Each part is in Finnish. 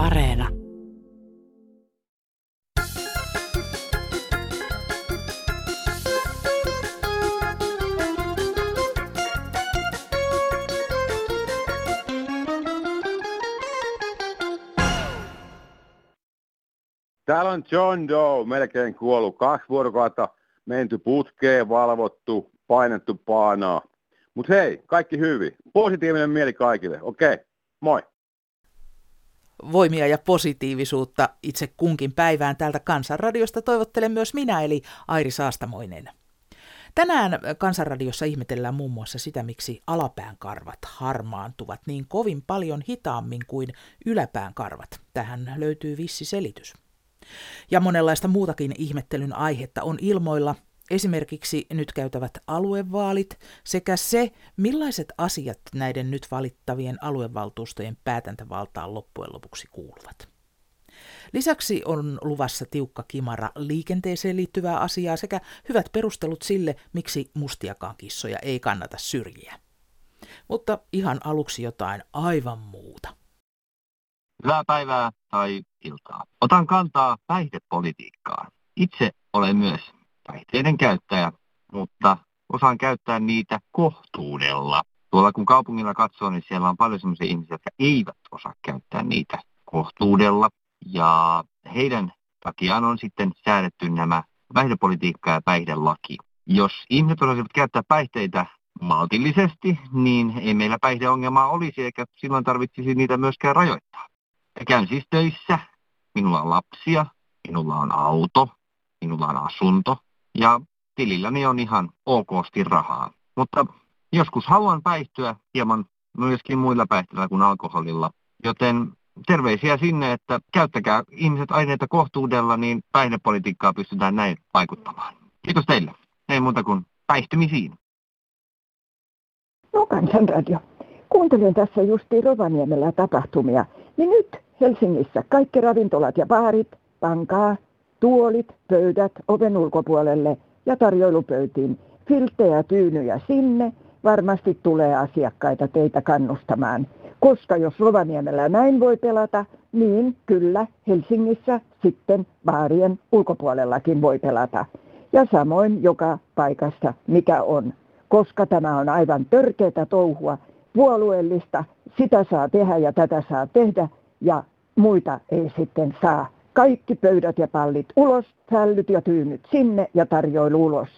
Areena. Täällä on John Doe, melkein kuollut. Kaksi vuorokautta menty putkeen, valvottu, painettu paanaa. Mutta hei, kaikki hyvin. Positiivinen mieli kaikille. Okei, moi. Voimia ja positiivisuutta itse kunkin päivään täältä Kansanradiosta toivottelen myös minä, eli Airi Saastamoinen. Tänään Kansanradiossa ihmetellään muun muassa sitä, miksi alapään karvat harmaantuvat niin kovin paljon hitaammin kuin yläpään karvat. Tähän löytyy vissi selitys. Ja monenlaista muutakin ihmettelyn aihetta on ilmoilla, esimerkiksi nyt käytävät aluevaalit sekä se, millaiset asiat näiden nyt valittavien aluevaltuustojen päätäntävaltaan loppujen lopuksi kuuluvat. Lisäksi on luvassa tiukka kimara liikenteeseen liittyvää asiaa sekä hyvät perustelut sille, miksi mustiakaan kissoja ei kannata syrjiä. Mutta ihan aluksi jotain aivan muuta. Hyvää päivää tai iltaa. Otan kantaa päihdepolitiikkaan. Itse olen myös päihteiden käyttäjä, mutta osaan käyttää niitä kohtuudella. Tuolla kun kaupungilla katsoo, niin siellä on paljon sellaisia ihmisiä, jotka eivät osaa käyttää niitä kohtuudella. Ja heidän takiaan on sitten säädetty nämä päihdepolitiikka ja päihdelaki. Jos ihmiset osaisivat käyttää päihteitä maltillisesti, niin ei meillä päihdeongelmaa olisi, eikä silloin tarvitsisi niitä myöskään rajoittaa. Ja käyn siis töissä, minulla on lapsia, minulla on auto, minulla on asunto ja tililläni on ihan okosti rahaa. Mutta joskus haluan päihtyä hieman myöskin muilla päihteillä kuin alkoholilla, joten terveisiä sinne, että käyttäkää ihmiset aineita kohtuudella, niin päihdepolitiikkaa pystytään näin vaikuttamaan. Kiitos teille. Ei muuta kuin päihtymisiin. No kansanradio. Kuuntelin tässä justiin Rovaniemellä tapahtumia, niin nyt Helsingissä kaikki ravintolat ja baarit, pankaa, tuolit, pöydät oven ulkopuolelle ja tarjoilupöytiin. Filttejä tyynyjä sinne, varmasti tulee asiakkaita teitä kannustamaan. Koska jos Rovaniemellä näin voi pelata, niin kyllä Helsingissä sitten baarien ulkopuolellakin voi pelata. Ja samoin joka paikassa, mikä on. Koska tämä on aivan törkeätä touhua, puolueellista, sitä saa tehdä ja tätä saa tehdä ja muita ei sitten saa. Kaikki pöydät ja pallit ulos, sällyt ja tyynyt sinne ja tarjoilu ulos.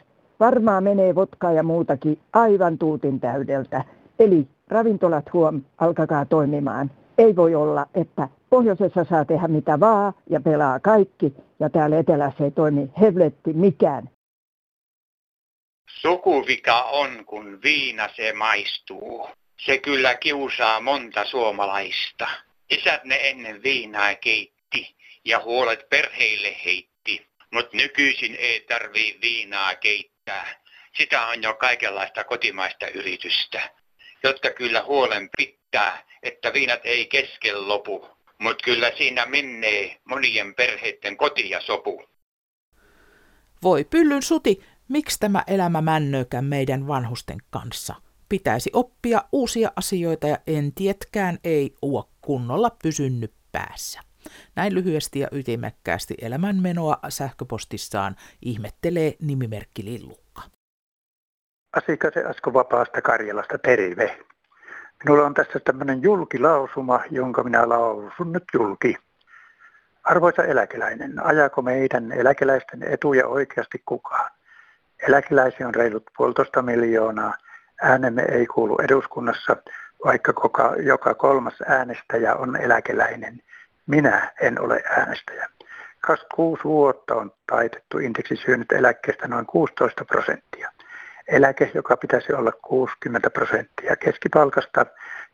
Varmaan menee votkaa ja muutakin aivan tuutin täydeltä. Eli ravintolat huom, alkakaa toimimaan. Ei voi olla, että pohjoisessa saa tehdä mitä vaan ja pelaa kaikki ja täällä etelässä ei toimi hevletti mikään. Sukuvika on, kun viina se maistuu. Se kyllä kiusaa monta suomalaista. Isät ne ennen viinaa keitti ja huolet perheille heitti. Mut nykyisin ei tarvii viinaa keittää. Sitä on jo kaikenlaista kotimaista yritystä, jotka kyllä huolen pitää, että viinat ei kesken lopu. Mut kyllä siinä menee monien perheiden koti ja sopu. Voi pyllyn suti, miksi tämä elämä männöökään meidän vanhusten kanssa? Pitäisi oppia uusia asioita ja entietkään ei uo kunnolla pysynyt päässä. Näin lyhyesti ja ytimekkäästi elämänmenoa sähköpostissaan ihmettelee nimimerkki Lillukka. Asikasen Asko Vapaasta Karjalasta, terve. Minulla on tässä tämmöinen julkilausuma, jonka minä lausun nyt julki. Arvoisa eläkeläinen, ajako meidän eläkeläisten etuja oikeasti kukaan? Eläkeläisiä on reilut puolitoista miljoonaa. Äänemme ei kuulu eduskunnassa, vaikka koka, joka kolmas äänestäjä on eläkeläinen. Minä en ole äänestäjä. 26 vuotta on taitettu indeksisyönyt eläkkeestä noin 16 prosenttia. Eläke, joka pitäisi olla 60 prosenttia keskipalkasta,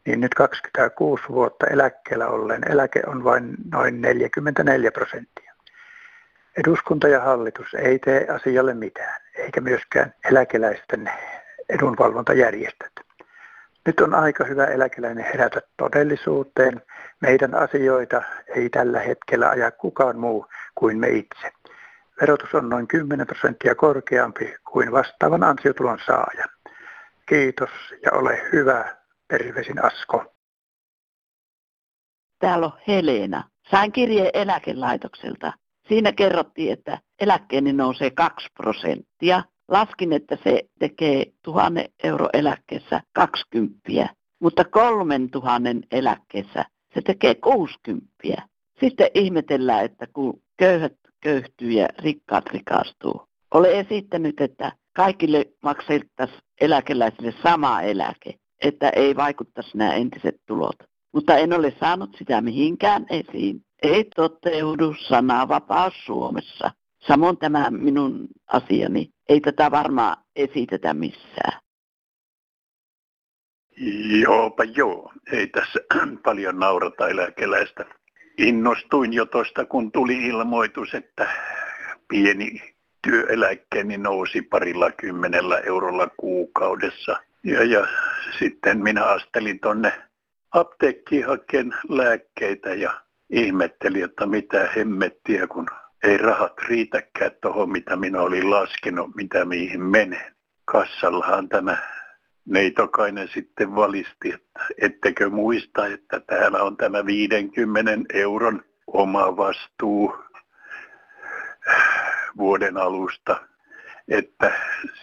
niin nyt 26 vuotta eläkkeellä ollen eläke on vain noin 44 prosenttia. Eduskunta ja hallitus ei tee asialle mitään, eikä myöskään eläkeläisten edunvalvontajärjestöt. Nyt on aika hyvä eläkeläinen herätä todellisuuteen. Meidän asioita ei tällä hetkellä aja kukaan muu kuin me itse. Verotus on noin 10 prosenttia korkeampi kuin vastaavan ansiotulon saajan. Kiitos ja ole hyvä, terveisin Asko. Täällä on Helena Sain kirjeen eläkelaitokselta. Siinä kerrottiin, että eläkkeeni nousee 2 prosenttia. Laskin, että se tekee tuhannen euro eläkkeessä 20, mutta kolmen tuhannen eläkkeessä se tekee 60. Sitten ihmetellään, että kun köyhät köyhtyy ja rikkaat rikastuu. Olen esittänyt, että kaikille maksettaisiin eläkeläisille sama eläke, että ei vaikuttaisi nämä entiset tulot. Mutta en ole saanut sitä mihinkään esiin. Ei toteudu sananvapaus Suomessa. Samoin tämä minun asiani. Ei tätä varmaan esitetä missään. Joopa joo, ei tässä paljon naurata eläkeläistä. Innostuin jo tuosta, kun tuli ilmoitus, että pieni työeläkkeeni nousi parilla kymmenellä eurolla kuukaudessa. Ja, ja sitten minä astelin tonne apteekkiin haken lääkkeitä ja ihmettelin, että mitä hemmettiä, kun ei rahat riitäkään tuohon, mitä minä olin laskenut, mitä mihin menee. Kassallahan tämä neitokainen sitten valisti, että ettekö muista, että täällä on tämä 50 euron oma vastuu vuoden alusta, että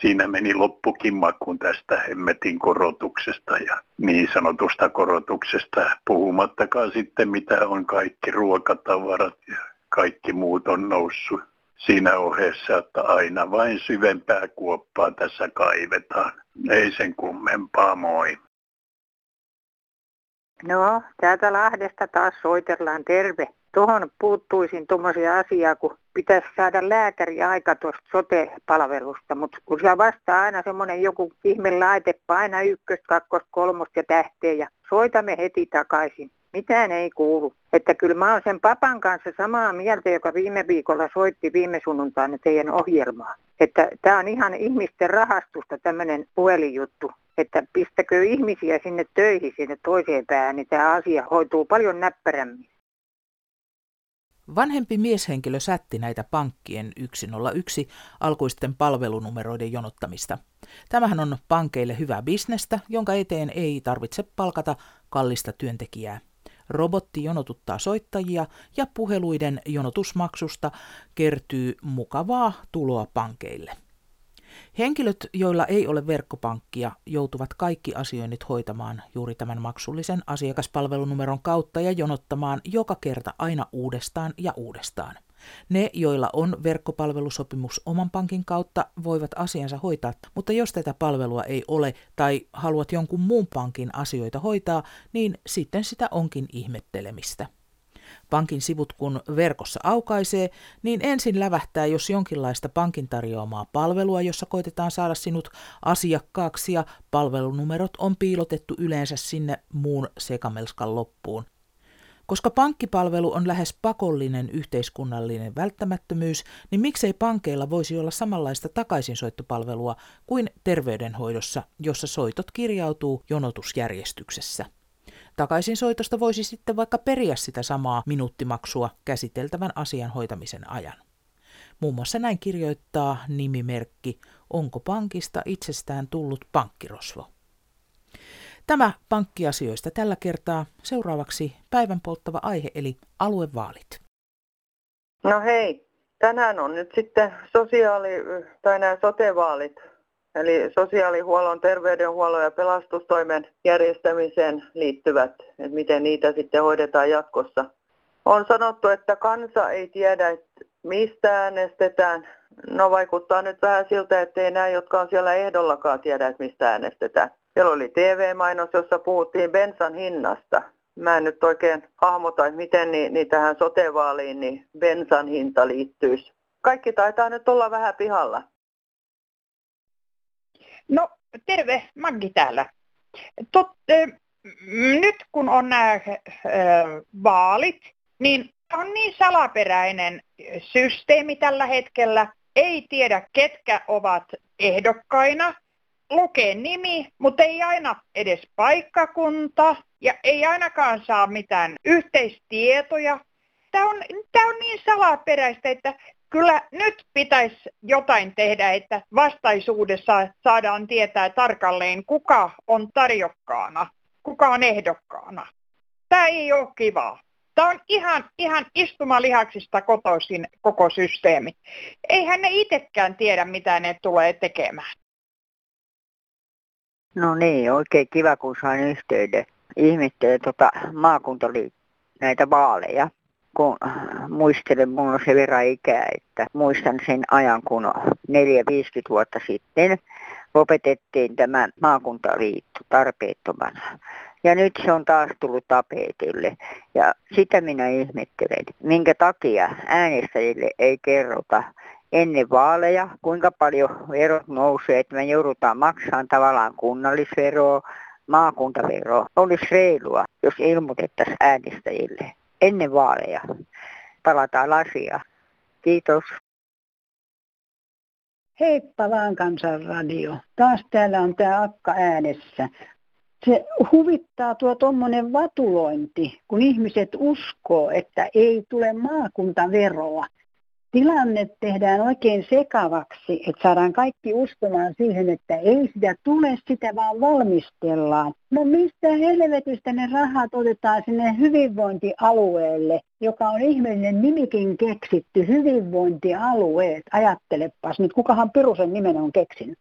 siinä meni loppukin makuun tästä hemmetin korotuksesta ja niin sanotusta korotuksesta, puhumattakaan sitten mitä on kaikki ruokatavarat ja kaikki muut on noussut siinä ohessa, että aina vain syvempää kuoppaa tässä kaivetaan. Ei sen kummempaa, moi. No, täältä Lahdesta taas soitellaan, terve. Tuohon puuttuisin tuommoisia asiaa, kun pitäisi saada lääkäri aika tuosta sote-palvelusta, mutta kun siellä vastaa aina semmoinen joku ihme laite, paina ykköstä, kakkosta, kolmosta ja tähteä ja soitamme heti takaisin. Mitään ei kuulu. Että kyllä mä oon sen papan kanssa samaa mieltä, joka viime viikolla soitti viime sunnuntaina teidän ohjelmaa. Että tämä on ihan ihmisten rahastusta tämmöinen puhelinjuttu. Että pistäkö ihmisiä sinne töihin sinne toiseen päähän, niin tämä asia hoituu paljon näppärämmin. Vanhempi mieshenkilö sätti näitä pankkien 101 alkuisten palvelunumeroiden jonottamista. Tämähän on pankeille hyvää bisnestä, jonka eteen ei tarvitse palkata kallista työntekijää. Robotti jonotuttaa soittajia ja puheluiden jonotusmaksusta kertyy mukavaa tuloa pankeille. Henkilöt, joilla ei ole verkkopankkia, joutuvat kaikki asioinnit hoitamaan juuri tämän maksullisen asiakaspalvelunumeron kautta ja jonottamaan joka kerta aina uudestaan ja uudestaan. Ne, joilla on verkkopalvelusopimus oman pankin kautta, voivat asiansa hoitaa, mutta jos tätä palvelua ei ole tai haluat jonkun muun pankin asioita hoitaa, niin sitten sitä onkin ihmettelemistä. Pankin sivut kun verkossa aukaisee, niin ensin lävähtää jos jonkinlaista pankin tarjoamaa palvelua, jossa koitetaan saada sinut asiakkaaksi ja palvelunumerot on piilotettu yleensä sinne muun sekamelskan loppuun. Koska pankkipalvelu on lähes pakollinen yhteiskunnallinen välttämättömyys, niin miksei pankeilla voisi olla samanlaista takaisinsoittopalvelua kuin terveydenhoidossa, jossa soitot kirjautuu jonotusjärjestyksessä. Takaisinsoitosta voisi sitten vaikka periä sitä samaa minuuttimaksua käsiteltävän asian hoitamisen ajan. Muun muassa näin kirjoittaa nimimerkki Onko pankista itsestään tullut pankkirosvo? Tämä pankkiasioista tällä kertaa. Seuraavaksi päivän polttava aihe eli aluevaalit. No hei, tänään on nyt sitten sosiaali- tai nämä sotevaalit, eli sosiaalihuollon, terveydenhuollon ja pelastustoimen järjestämiseen liittyvät, että miten niitä sitten hoidetaan jatkossa. On sanottu, että kansa ei tiedä, että mistä äänestetään. No vaikuttaa nyt vähän siltä, että ei nämä, jotka on siellä ehdollakaan tiedä, että mistä äänestetään. Siellä oli TV-mainos, jossa puhuttiin bensan hinnasta. Mä en nyt oikein hahmota, että miten niin, niin tähän sotevaaliin niin bensan hinta liittyisi. Kaikki taitaa nyt olla vähän pihalla. No terve, Maggi täällä. Tot, äh, nyt kun on nämä äh, vaalit, niin on niin salaperäinen systeemi tällä hetkellä. Ei tiedä, ketkä ovat ehdokkaina lukee nimi, mutta ei aina edes paikkakunta ja ei ainakaan saa mitään yhteistietoja. Tämä on, tämä on niin salaperäistä, että kyllä nyt pitäisi jotain tehdä, että vastaisuudessa saadaan tietää tarkalleen, kuka on tarjokkaana, kuka on ehdokkaana. Tämä ei ole kivaa. Tämä on ihan, ihan istumalihaksista kotoisin koko systeemi. Eihän ne itsekään tiedä, mitä ne tulee tekemään. No niin, oikein kiva, kun sain yhteyden. Ihmettelee tuota maakuntaliittoa näitä vaaleja kun muistelen, mulla on se verran ikää, että muistan sen ajan, kun 4-50 vuotta sitten lopetettiin tämä maakuntaliitto tarpeettomana. Ja nyt se on taas tullut tapetille. Ja sitä minä ihmettelen, minkä takia äänestäjille ei kerrota ennen vaaleja, kuinka paljon verot nousee, että me joudutaan maksamaan tavallaan kunnallisveroa, maakuntaveroa. Olisi reilua, jos ilmoitettaisiin äänestäjille ennen vaaleja. Palataan asiaan. Kiitos. Heippa vaan kansanradio. Taas täällä on tämä akka äänessä. Se huvittaa tuo tuommoinen vatulointi, kun ihmiset uskoo, että ei tule maakuntaveroa tilanne tehdään oikein sekavaksi, että saadaan kaikki uskomaan siihen, että ei sitä tule, sitä vaan valmistellaan. No mistä helvetistä ne rahat otetaan sinne hyvinvointialueelle, joka on ihmeellinen nimikin keksitty, hyvinvointialueet. Ajattelepas nyt, kukahan Pirusen nimen on keksinyt.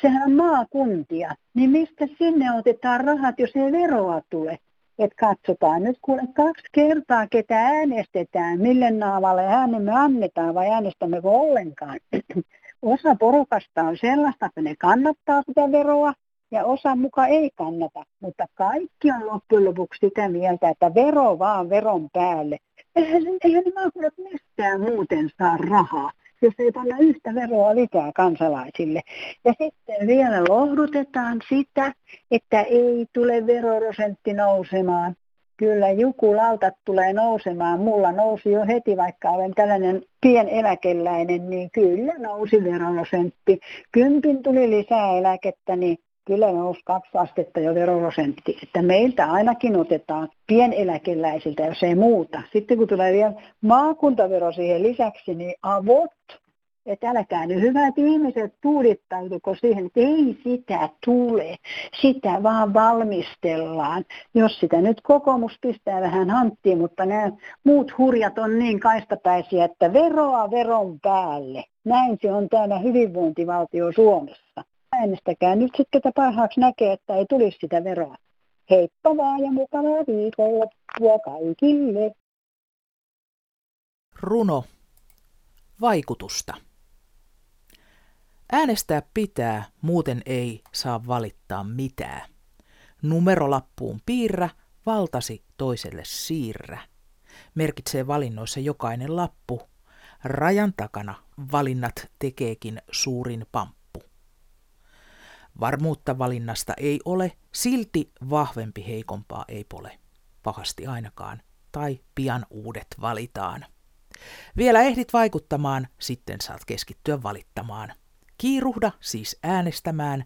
Sehän on maakuntia. Niin mistä sinne otetaan rahat, jos ei veroa tule? Että katsotaan nyt kuule kaksi kertaa, ketä äänestetään, mille naavalle äänemme annetaan vai äänestämmekö ollenkaan. osa porukasta on sellaista, että ne kannattaa sitä veroa ja osa muka ei kannata, mutta kaikki on loppujen lopuksi sitä mieltä, että vero vaan veron päälle. Eihän, eihän ne maakunnat mistään muuten saa rahaa jos ei panna yhtä veroa lisää kansalaisille. Ja sitten vielä lohdutetaan sitä, että ei tule veroprosentti nousemaan. Kyllä jukulautat tulee nousemaan. Mulla nousi jo heti, vaikka olen tällainen pieneläkeläinen, niin kyllä nousi veroprosentti. Kympin tuli lisää eläkettä, niin kyllä nousi kaksi astetta jo veroprosentti. Että meiltä ainakin otetaan pieneläkeläisiltä, jos ei muuta. Sitten kun tulee vielä maakuntavero siihen lisäksi, niin avot, että älkää nyt hyvät ihmiset tuudittautuko siihen, että ei sitä tule, sitä vaan valmistellaan. Jos sitä nyt kokoomus pistää vähän hanttiin, mutta nämä muut hurjat on niin kaistapäisiä, että veroa veron päälle. Näin se on täällä hyvinvointivaltio Suomessa äänestäkää nyt sitten, että parhaaksi näkee, että ei tulisi sitä veroa. Heippa vaan ja mukavaa viikonloppua kaikille. Runo. Vaikutusta. Äänestää pitää, muuten ei saa valittaa mitään. Numerolappuun piirrä, valtasi toiselle siirrä. Merkitsee valinnoissa jokainen lappu. Rajan takana valinnat tekeekin suurin pamppu. Varmuutta valinnasta ei ole, silti vahvempi heikompaa ei pole. Pahasti ainakaan. Tai pian uudet valitaan. Vielä ehdit vaikuttamaan, sitten saat keskittyä valittamaan. Kiiruhda siis äänestämään,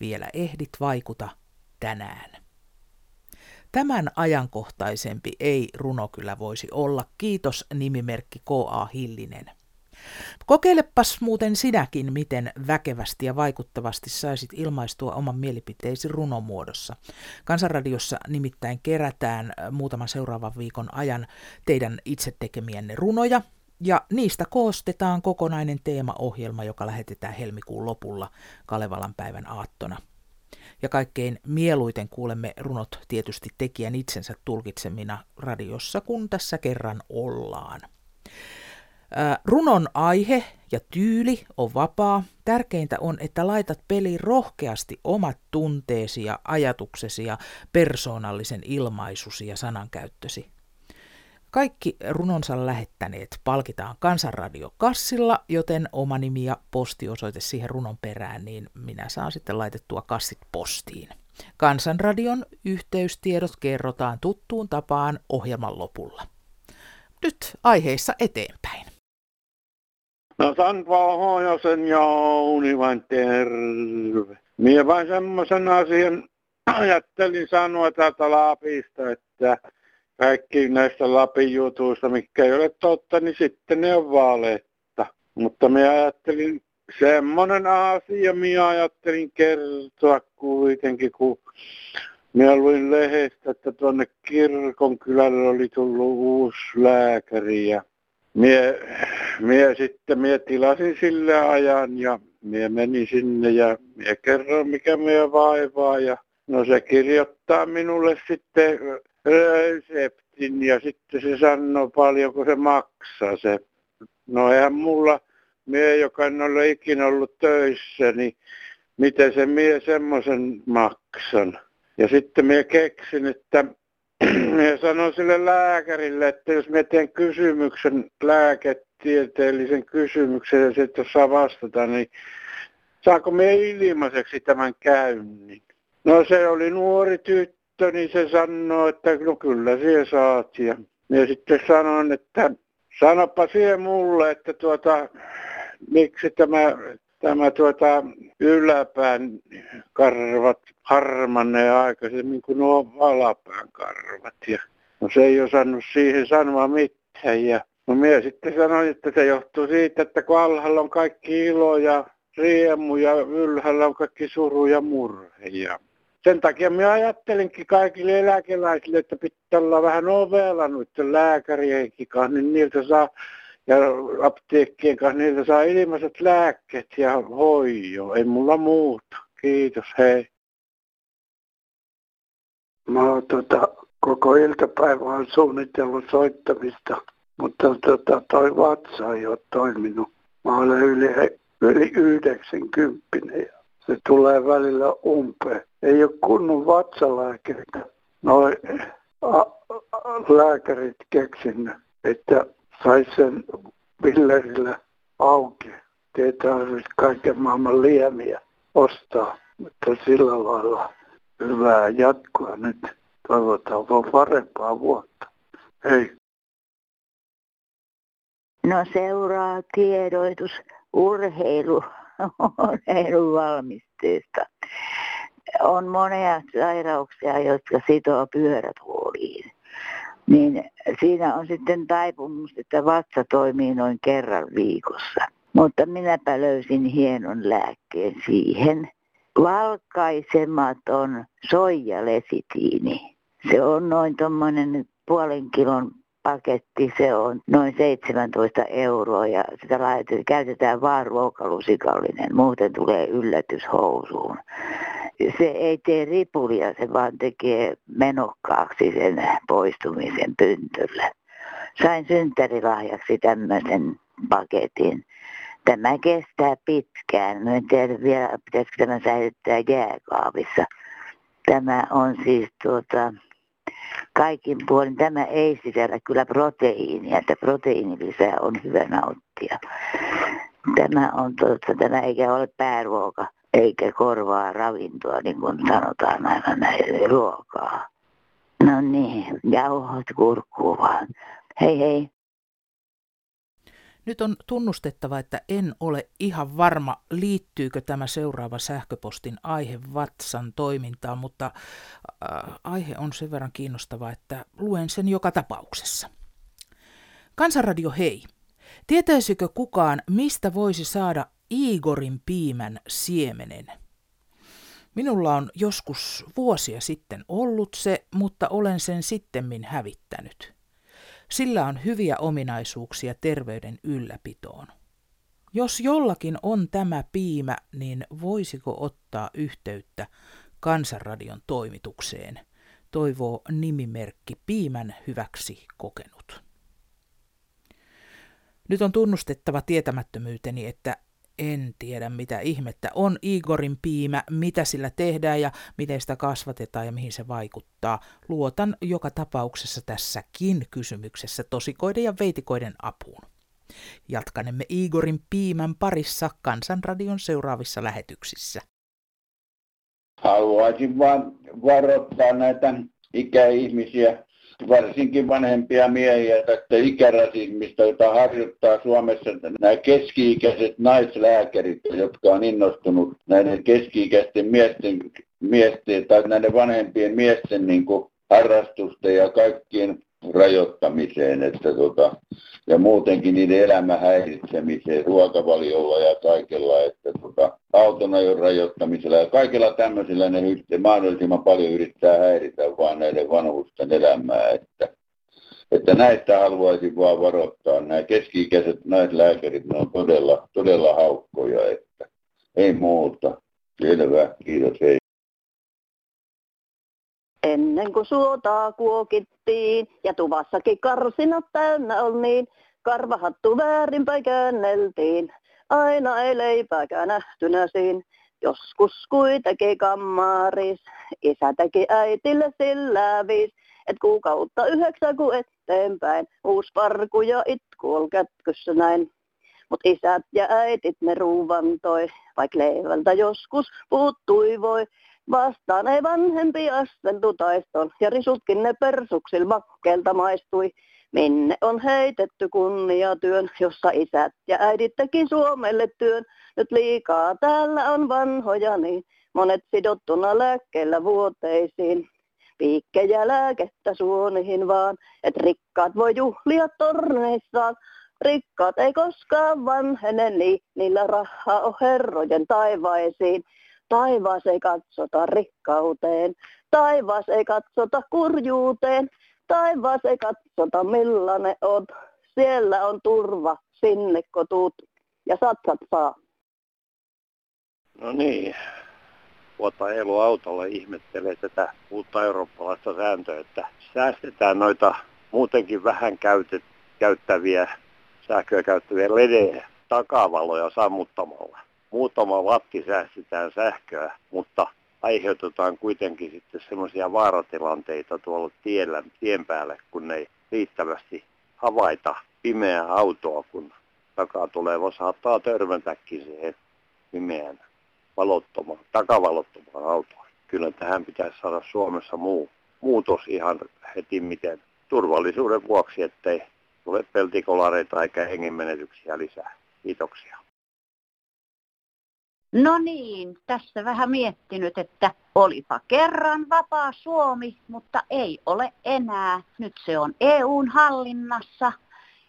vielä ehdit vaikuta tänään. Tämän ajankohtaisempi ei runo kyllä voisi olla. Kiitos nimimerkki K.A. Hillinen. Kokeilepas muuten sinäkin, miten väkevästi ja vaikuttavasti saisit ilmaistua oman mielipiteesi runomuodossa. Kansanradiossa nimittäin kerätään äh, muutaman seuraavan viikon ajan teidän itse tekemienne runoja, ja niistä koostetaan kokonainen teemaohjelma, joka lähetetään helmikuun lopulla Kalevalan päivän aattona. Ja kaikkein mieluiten kuulemme runot tietysti tekijän itsensä tulkitsemina radiossa, kun tässä kerran ollaan. Runon aihe ja tyyli on vapaa. Tärkeintä on, että laitat peliin rohkeasti omat tunteesi ja ajatuksesi ja persoonallisen ilmaisusi ja sanankäyttösi. Kaikki runonsa lähettäneet palkitaan Kansanradio kassilla, joten oma nimi ja postiosoite siihen runon perään, niin minä saan sitten laitettua kassit postiin. Kansanradion yhteystiedot kerrotaan tuttuun tapaan ohjelman lopulla. Nyt aiheissa eteenpäin. No San Pohjoisen Jouni vain terve. Mie vain semmoisen asian ajattelin sanoa täältä Lapista, että kaikki näistä Lapin jutuista, mikä ei ole totta, niin sitten ne on valetta. Mutta me ajattelin semmoinen asia, minä ajattelin kertoa kuitenkin, kun Minä luin lehdestä, että tuonne kirkon kylälle oli tullut uusi lääkäri ja mie, mie sitten mie tilasin sille ajan ja mie menin sinne ja mie kerron mikä mie vaivaa ja no se kirjoittaa minulle sitten reseptin ja sitten se sanoo paljonko se maksaa se. No eihän mulla, mie joka en ole ikinä ollut töissä, niin miten se mie semmoisen maksan. Ja sitten minä keksin, että minä sanoin sille lääkärille, että jos minä teen kysymyksen, lääketieteellisen kysymyksen ja sitten saa vastata, niin saako minä ilmaiseksi tämän käynnin? No se oli nuori tyttö, niin se sanoi, että no kyllä siihen saat. Ja sitten sanoin, että sanopa siihen mulle, että tuota, miksi tämä tämä tuota, yläpään karvat harmanee aikaisemmin kuin nuo alapään karvat. Ja, no se ei osannut siihen sanoa mitään. Ja, no minä sitten sanoin, että se johtuu siitä, että kun alhaalla on kaikki ilo ja riemu ja ylhäällä on kaikki suru ja murhe. Ja sen takia minä ajattelinkin kaikille eläkeläisille, että pitää olla vähän ovella noiden lääkärienkin kanssa, niin niiltä saa ja apteekkien kanssa niiltä saa ilmaiset lääkkeet ja hoijo. Ei mulla muuta. Kiitos, hei. Mä oon tota, koko iltapäivä on suunnitellut soittamista, mutta tota, toi vatsa ei ole toiminut. Mä olen yli, yli 90 ja se tulee välillä umpeen. Ei ole kunnon vatsalääkärit. Noi a, a, lääkärit keksinyt, että sai sen pillerillä auki. Ei tarvitse kaiken maailman liemiä ostaa, mutta sillä lailla hyvää jatkoa nyt. Toivotaan vaan parempaa vuotta. Hei. No seuraa tiedoitus urheilu, urheiluvalmisteesta. On monia sairauksia, jotka sitoo pyörät huoliin niin siinä on sitten taipumus, että vatsa toimii noin kerran viikossa. Mutta minäpä löysin hienon lääkkeen siihen. Valkaisematon soijalesitiini. Se on noin tuommoinen puolen kilon paketti, se on noin 17 euroa ja sitä laitetaan, käytetään vaan ruokalusikallinen, muuten tulee yllätys housuun se ei tee ripulia, se vaan tekee menokkaaksi sen poistumisen pyntyllä. Sain synttärilahjaksi tämmöisen paketin. Tämä kestää pitkään. en tiedä vielä, pitäisikö tämä säilyttää jääkaavissa. Tämä on siis tuota, kaikin puolin, tämä ei sisällä kyllä proteiinia, että proteiinilisää on hyvä nauttia. Tämä on tuota, tämä eikä ole pääruoka eikä korvaa ravintoa, niin kuin sanotaan aina näin, ruokaa. No niin, jauhot kurkkuu vaan. Hei hei. Nyt on tunnustettava, että en ole ihan varma, liittyykö tämä seuraava sähköpostin aihe Vatsan toimintaan, mutta äh, aihe on sen verran kiinnostava, että luen sen joka tapauksessa. Kansanradio hei. Tietäisikö kukaan, mistä voisi saada Igorin piimän siemenen. Minulla on joskus vuosia sitten ollut se, mutta olen sen sittemmin hävittänyt. Sillä on hyviä ominaisuuksia terveyden ylläpitoon. Jos jollakin on tämä piimä, niin voisiko ottaa yhteyttä Kansanradion toimitukseen, toivoo nimimerkki Piimän hyväksi kokenut. Nyt on tunnustettava tietämättömyyteni, että en tiedä mitä ihmettä on Igorin piimä, mitä sillä tehdään ja miten sitä kasvatetaan ja mihin se vaikuttaa. Luotan joka tapauksessa tässäkin kysymyksessä tosikoiden ja veitikoiden apuun. Jatkanemme Igorin piimän parissa Kansanradion seuraavissa lähetyksissä. Haluaisin vain varoittaa näitä ikäihmisiä varsinkin vanhempia miehiä tästä ikärasismista, jota harjoittaa Suomessa nämä keski-ikäiset naislääkärit, jotka on innostunut näiden keski-ikäisten miesten, miesten tai näiden vanhempien miesten niin harrastusten ja kaikkien rajoittamiseen että tota, ja muutenkin niiden elämän häiritsemiseen ruokavaliolla ja kaikella. Että tota, auton ajon rajoittamisella ja kaikilla tämmöisillä ne yrittää, mahdollisimman paljon yrittää häiritä vaan näiden vanhusten elämää. Että, että näistä haluaisin vaan varoittaa. Nämä keski-ikäiset naislääkärit, ne on todella, todella haukkoja, että ei muuta. Selvä, kiitos, hei. Ennen kuin suotaa kuokittiin ja tuvassakin karsinat täynnä on niin, karvahattu väärinpäin käänneltiin. Aina ei leipääkään nähtynä. Joskus kuitenkin kammaris, isä teki äitille sillä viis, et kuukautta yhdeksän ku eteenpäin, uus parku ja itku kätkyssä näin. Mut isät ja äitit ne ruuvantoi, vaik leivältä joskus puuttui voi, Vastaan ei vanhempi astentu taiston, ja risutkin ne persuksil makkeelta maistui. Minne on heitetty kunniatyön, jossa isät ja äidit teki Suomelle työn. Nyt liikaa täällä on vanhoja niin, monet sidottuna lääkkeellä vuoteisiin. Piikkejä lääkettä suonihin vaan, et rikkaat voi juhlia torneissaan. Rikkaat ei koskaan vanhene niin, niillä rahaa on herrojen taivaisiin. Taivaas ei katsota rikkauteen, taivaas ei katsota kurjuuteen, taivaas ei katsota millainen on. Siellä on turva, sinne kotut ja satsat saa. No niin, vuota Eelu autolla ihmettelee tätä uutta eurooppalaista sääntöä, että säästetään noita muutenkin vähän käytet, käyttäviä, sähköä käyttäviä ledejä takavaloja sammuttamalla muutama watti säästetään sähköä, mutta aiheutetaan kuitenkin sitten semmoisia vaaratilanteita tuolla tiellä, tien päälle, kun ei riittävästi havaita pimeää autoa, kun takaa tuleva saattaa törmätäkin siihen pimeään valottomaan, takavalottomaan autoon. Kyllä tähän pitäisi saada Suomessa muu, muutos ihan heti miten turvallisuuden vuoksi, ettei tule peltikolareita eikä hengenmenetyksiä lisää. Kiitoksia. No niin, tässä vähän miettinyt, että olipa kerran vapaa Suomi, mutta ei ole enää. Nyt se on EUn hallinnassa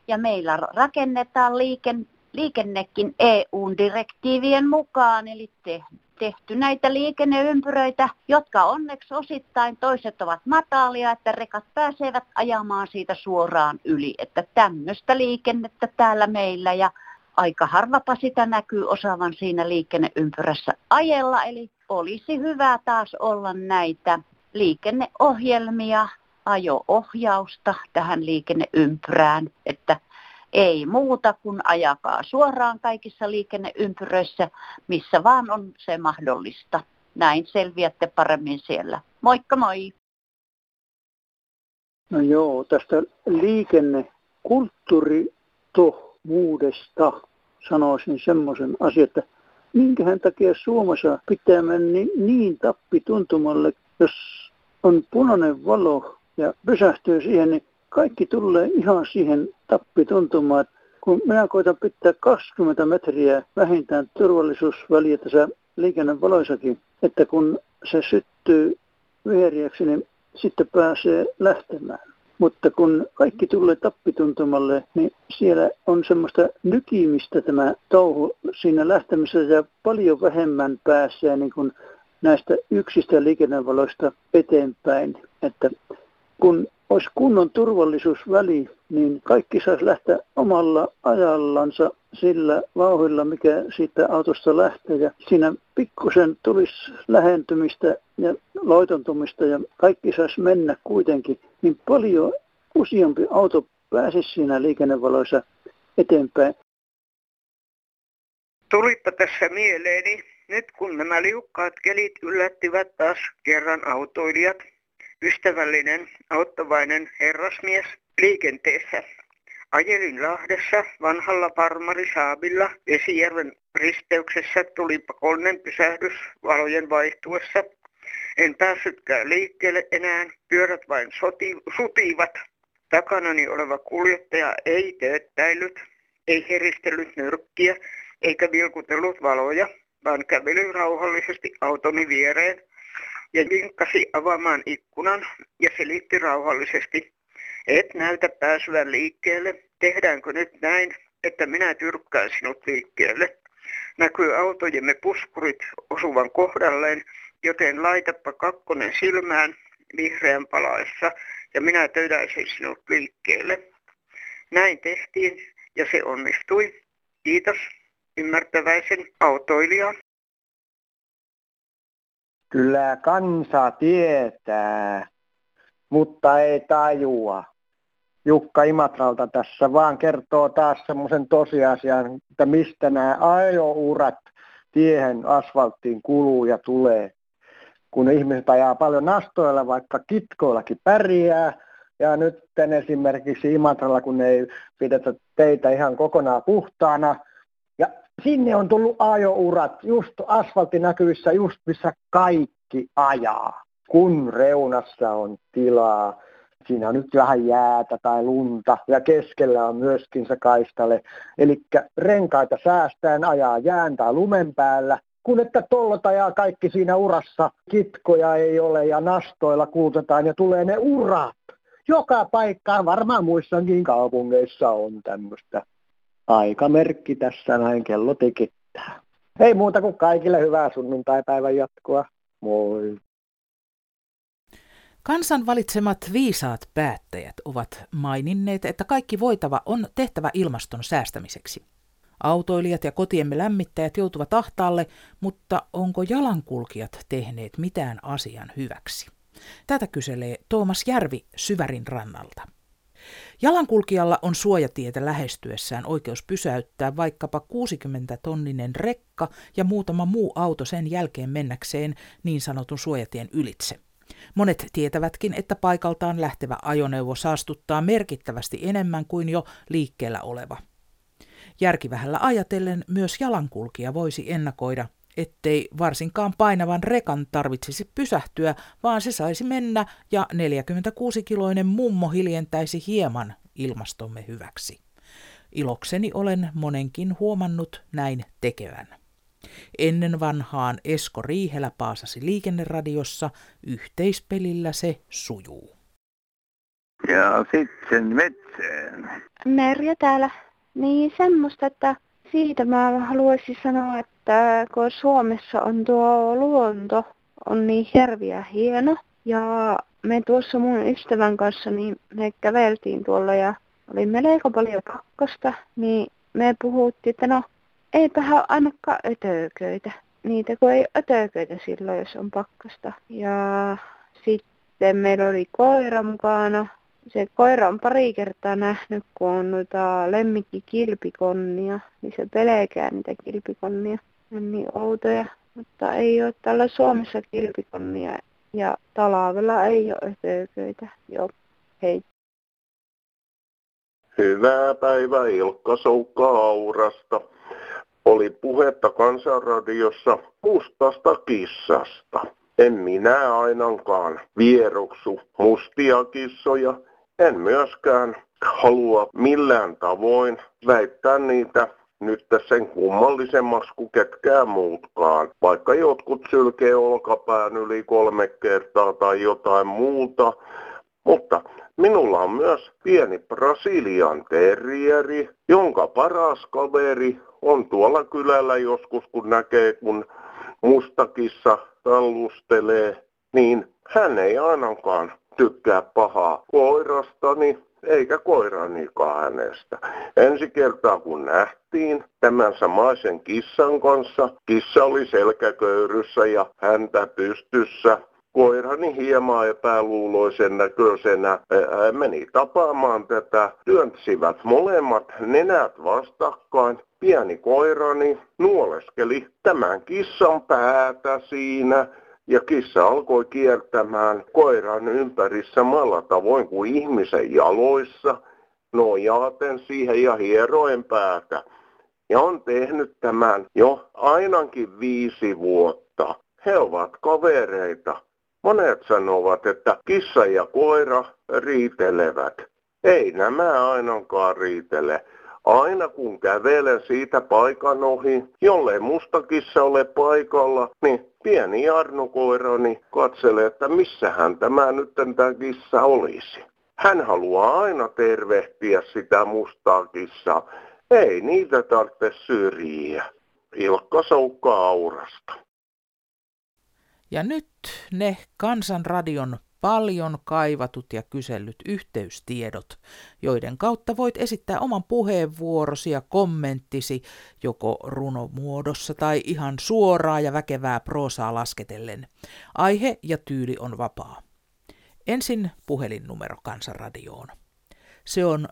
ja meillä rakennetaan liiken, liikennekin EUn direktiivien mukaan, eli te, tehty näitä liikenneympyröitä, jotka onneksi osittain toiset ovat matalia, että rekat pääsevät ajamaan siitä suoraan yli. Että tämmöistä liikennettä täällä meillä ja aika harvapa sitä näkyy osaavan siinä liikenneympyrässä ajella, eli olisi hyvä taas olla näitä liikenneohjelmia, ajo-ohjausta tähän liikenneympyrään, että ei muuta kuin ajakaa suoraan kaikissa liikenneympyröissä, missä vaan on se mahdollista. Näin selviätte paremmin siellä. Moikka moi! No joo, tästä liikennekulttuurito muudesta sanoisin semmoisen asian, että minkähän takia Suomessa pitää mennä niin, niin tappituntumalle, jos on punainen valo ja pysähtyy siihen, niin kaikki tulee ihan siihen tappituntumaan. Kun minä koitan pitää 20 metriä vähintään turvallisuusväliä tässä liikennevaloissakin, että kun se syttyy viheriäksi, niin sitten pääsee lähtemään. Mutta kun kaikki tulee tappituntumalle, niin siellä on semmoista nykimistä tämä touhu siinä lähtemisessä ja paljon vähemmän pääsee niin kuin näistä yksistä liikennevaloista eteenpäin. Että kun olisi kunnon turvallisuusväli, niin kaikki saisi lähteä omalla ajallansa sillä vauhilla, mikä siitä autosta lähtee. Ja siinä pikkusen tulisi lähentymistä ja loitontumista ja kaikki saisi mennä kuitenkin, niin paljon useampi auto pääsisi siinä liikennevaloissa eteenpäin. Tulipa tässä mieleeni, nyt kun nämä liukkaat kelit yllättivät taas kerran autoilijat, ystävällinen, auttavainen herrasmies liikenteessä. Ajelin Lahdessa vanhalla parmarisaabilla Vesijärven risteyksessä tuli pakollinen pysähdys valojen vaihtuessa. En päässytkään liikkeelle enää, pyörät vain soti, sutivat. Takanani oleva kuljettaja ei teettäillyt, ei heristellyt nyrkkiä eikä vilkutellut valoja, vaan käveli rauhallisesti autoni viereen ja vinkkasi avaamaan ikkunan ja selitti rauhallisesti, et näytä pääsyä liikkeelle, tehdäänkö nyt näin, että minä tyrkkään sinut liikkeelle. näkyy autojemme puskurit osuvan kohdalleen, joten laitapa kakkonen silmään vihreän palaessa ja minä tödäisin sinut liikkeelle. Näin tehtiin ja se onnistui. Kiitos ymmärtäväisen autoilija. Kyllä kansa tietää, mutta ei tajua. Jukka Imatralta tässä vaan kertoo taas semmoisen tosiasian, että mistä nämä ajourat tiehen asfalttiin kuluu ja tulee. Kun ihmiset ajaa paljon nastoilla, vaikka kitkoillakin pärjää, ja nyt esimerkiksi Imatralla, kun ei pidetä teitä ihan kokonaan puhtaana, ja sinne on tullut ajourat just asfalttinäkyvissä, just missä kaikki ajaa, kun reunassa on tilaa siinä on nyt vähän jäätä tai lunta ja keskellä on myöskin se kaistale. Eli renkaita säästäen ajaa jään tai lumen päällä, kun että tollot ajaa kaikki siinä urassa, kitkoja ei ole ja nastoilla kuultetaan ja tulee ne urat. Joka paikkaan, varmaan muissakin kaupungeissa on tämmöistä aikamerkki tässä näin kello tikittää. Ei muuta kuin kaikille hyvää sunnuntaipäivän jatkoa. Moi! Kansan valitsemat viisaat päättäjät ovat maininneet, että kaikki voitava on tehtävä ilmaston säästämiseksi. Autoilijat ja kotiemme lämmittäjät joutuvat ahtaalle, mutta onko jalankulkijat tehneet mitään asian hyväksi? Tätä kyselee Tuomas Järvi Syvärin rannalta. Jalankulkijalla on suojatietä lähestyessään oikeus pysäyttää vaikkapa 60-tonninen rekka ja muutama muu auto sen jälkeen mennäkseen niin sanotun suojatien ylitse. Monet tietävätkin, että paikaltaan lähtevä ajoneuvo saastuttaa merkittävästi enemmän kuin jo liikkeellä oleva. Järkivähällä ajatellen myös jalankulkija voisi ennakoida, ettei varsinkaan painavan rekan tarvitsisi pysähtyä, vaan se saisi mennä ja 46-kiloinen mummo hiljentäisi hieman ilmastomme hyväksi. Ilokseni olen monenkin huomannut näin tekevän. Ennen vanhaan Esko Riihelä paasasi liikenneradiossa, yhteispelillä se sujuu. Ja sitten metsään. Merja täällä. Niin semmoista, että siitä mä haluaisin sanoa, että kun Suomessa on tuo luonto, on niin herviä hieno. Ja me tuossa mun ystävän kanssa, niin me käveltiin tuolla ja oli melko paljon pakkasta, niin me puhuttiin, että no eipähän ainakaan ötököitä. Niitä kun ei ötököitä silloin, jos on pakkasta. Ja sitten meillä oli koira mukana. Se koira on pari kertaa nähnyt, kun on noita kilpikonnia, niin se pelkää niitä kilpikonnia. Ne on niin outoja, mutta ei ole täällä Suomessa kilpikonnia ja talavella ei ole ötököitä. Joo, hei. Hyvää päivää Ilkka Soukka Aurasta oli puhetta kansanradiossa mustasta kissasta. En minä ainakaan vieroksu mustia kissoja, en myöskään halua millään tavoin väittää niitä nyt sen kummallisemmaksi kuin ketkään muutkaan. Vaikka jotkut sylkee olkapään yli kolme kertaa tai jotain muuta, mutta minulla on myös pieni Brasilian terrieri, jonka paras kaveri on tuolla kylällä joskus, kun näkee, kun mustakissa tallustelee, niin hän ei ainakaan tykkää pahaa koirastani, eikä koiranikaan hänestä. Ensi kertaa kun nähtiin tämän samaisen kissan kanssa, kissa oli selkäköyryssä ja häntä pystyssä, koirani hieman epäluuloisen näköisenä meni tapaamaan tätä, työntsivät molemmat nenät vastakkain. Pieni koirani nuoleskeli tämän kissan päätä siinä ja kissa alkoi kiertämään koiran ympäri samalla tavoin kuin ihmisen jaloissa, nojaaten siihen ja hieroen päätä. Ja on tehnyt tämän jo ainakin viisi vuotta. He ovat kavereita. Monet sanovat, että kissa ja koira riitelevät. Ei nämä ainakaan riitele. Aina kun kävelen siitä paikan ohi, jollei musta kissa ole paikalla, niin pieni arnukoirani katselee, että missähän tämä nyt tämä kissa olisi. Hän haluaa aina tervehtiä sitä mustaa kissaa. Ei niitä tarvitse syrjiä. Ilkka Soukka Aurasta. Ja nyt ne Kansanradion paljon kaivatut ja kysellyt yhteystiedot, joiden kautta voit esittää oman puheenvuorosi ja kommenttisi joko runomuodossa tai ihan suoraa ja väkevää proosaa lasketellen. Aihe ja tyyli on vapaa. Ensin puhelinnumero Kansanradioon. Se on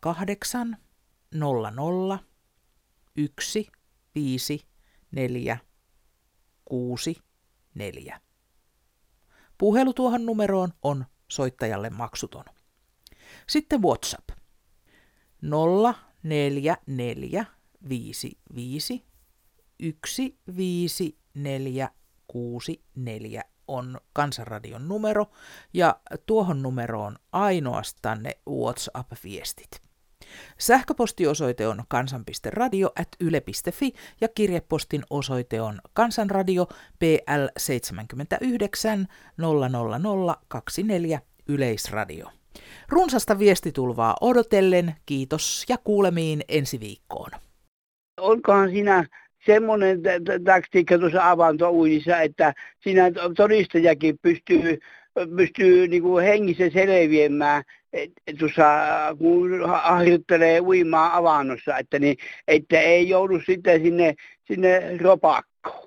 08 00 1 5 4 6 4. Puhelu tuohon numeroon on soittajalle maksuton. Sitten WhatsApp. 044 55 15464 on Kansanradion numero ja tuohon numeroon ainoastaan ne WhatsApp-viestit. Sähköpostiosoite on kansan.radio.yle.fi ja kirjepostin osoite on kansanradio PL 79 00024 Yleisradio. Runsasta viestitulvaa odotellen, kiitos ja kuulemiin ensi viikkoon. Olkohan sinä semmoinen taktiikka tuossa avantouunissa, että siinä todistajakin pystyy, pystyy niin kuin hengissä selviämään tuossa, kun harjoittelee uimaa avannossa, että, niin, että ei joudu sitten sinne, sinne ropakkoon.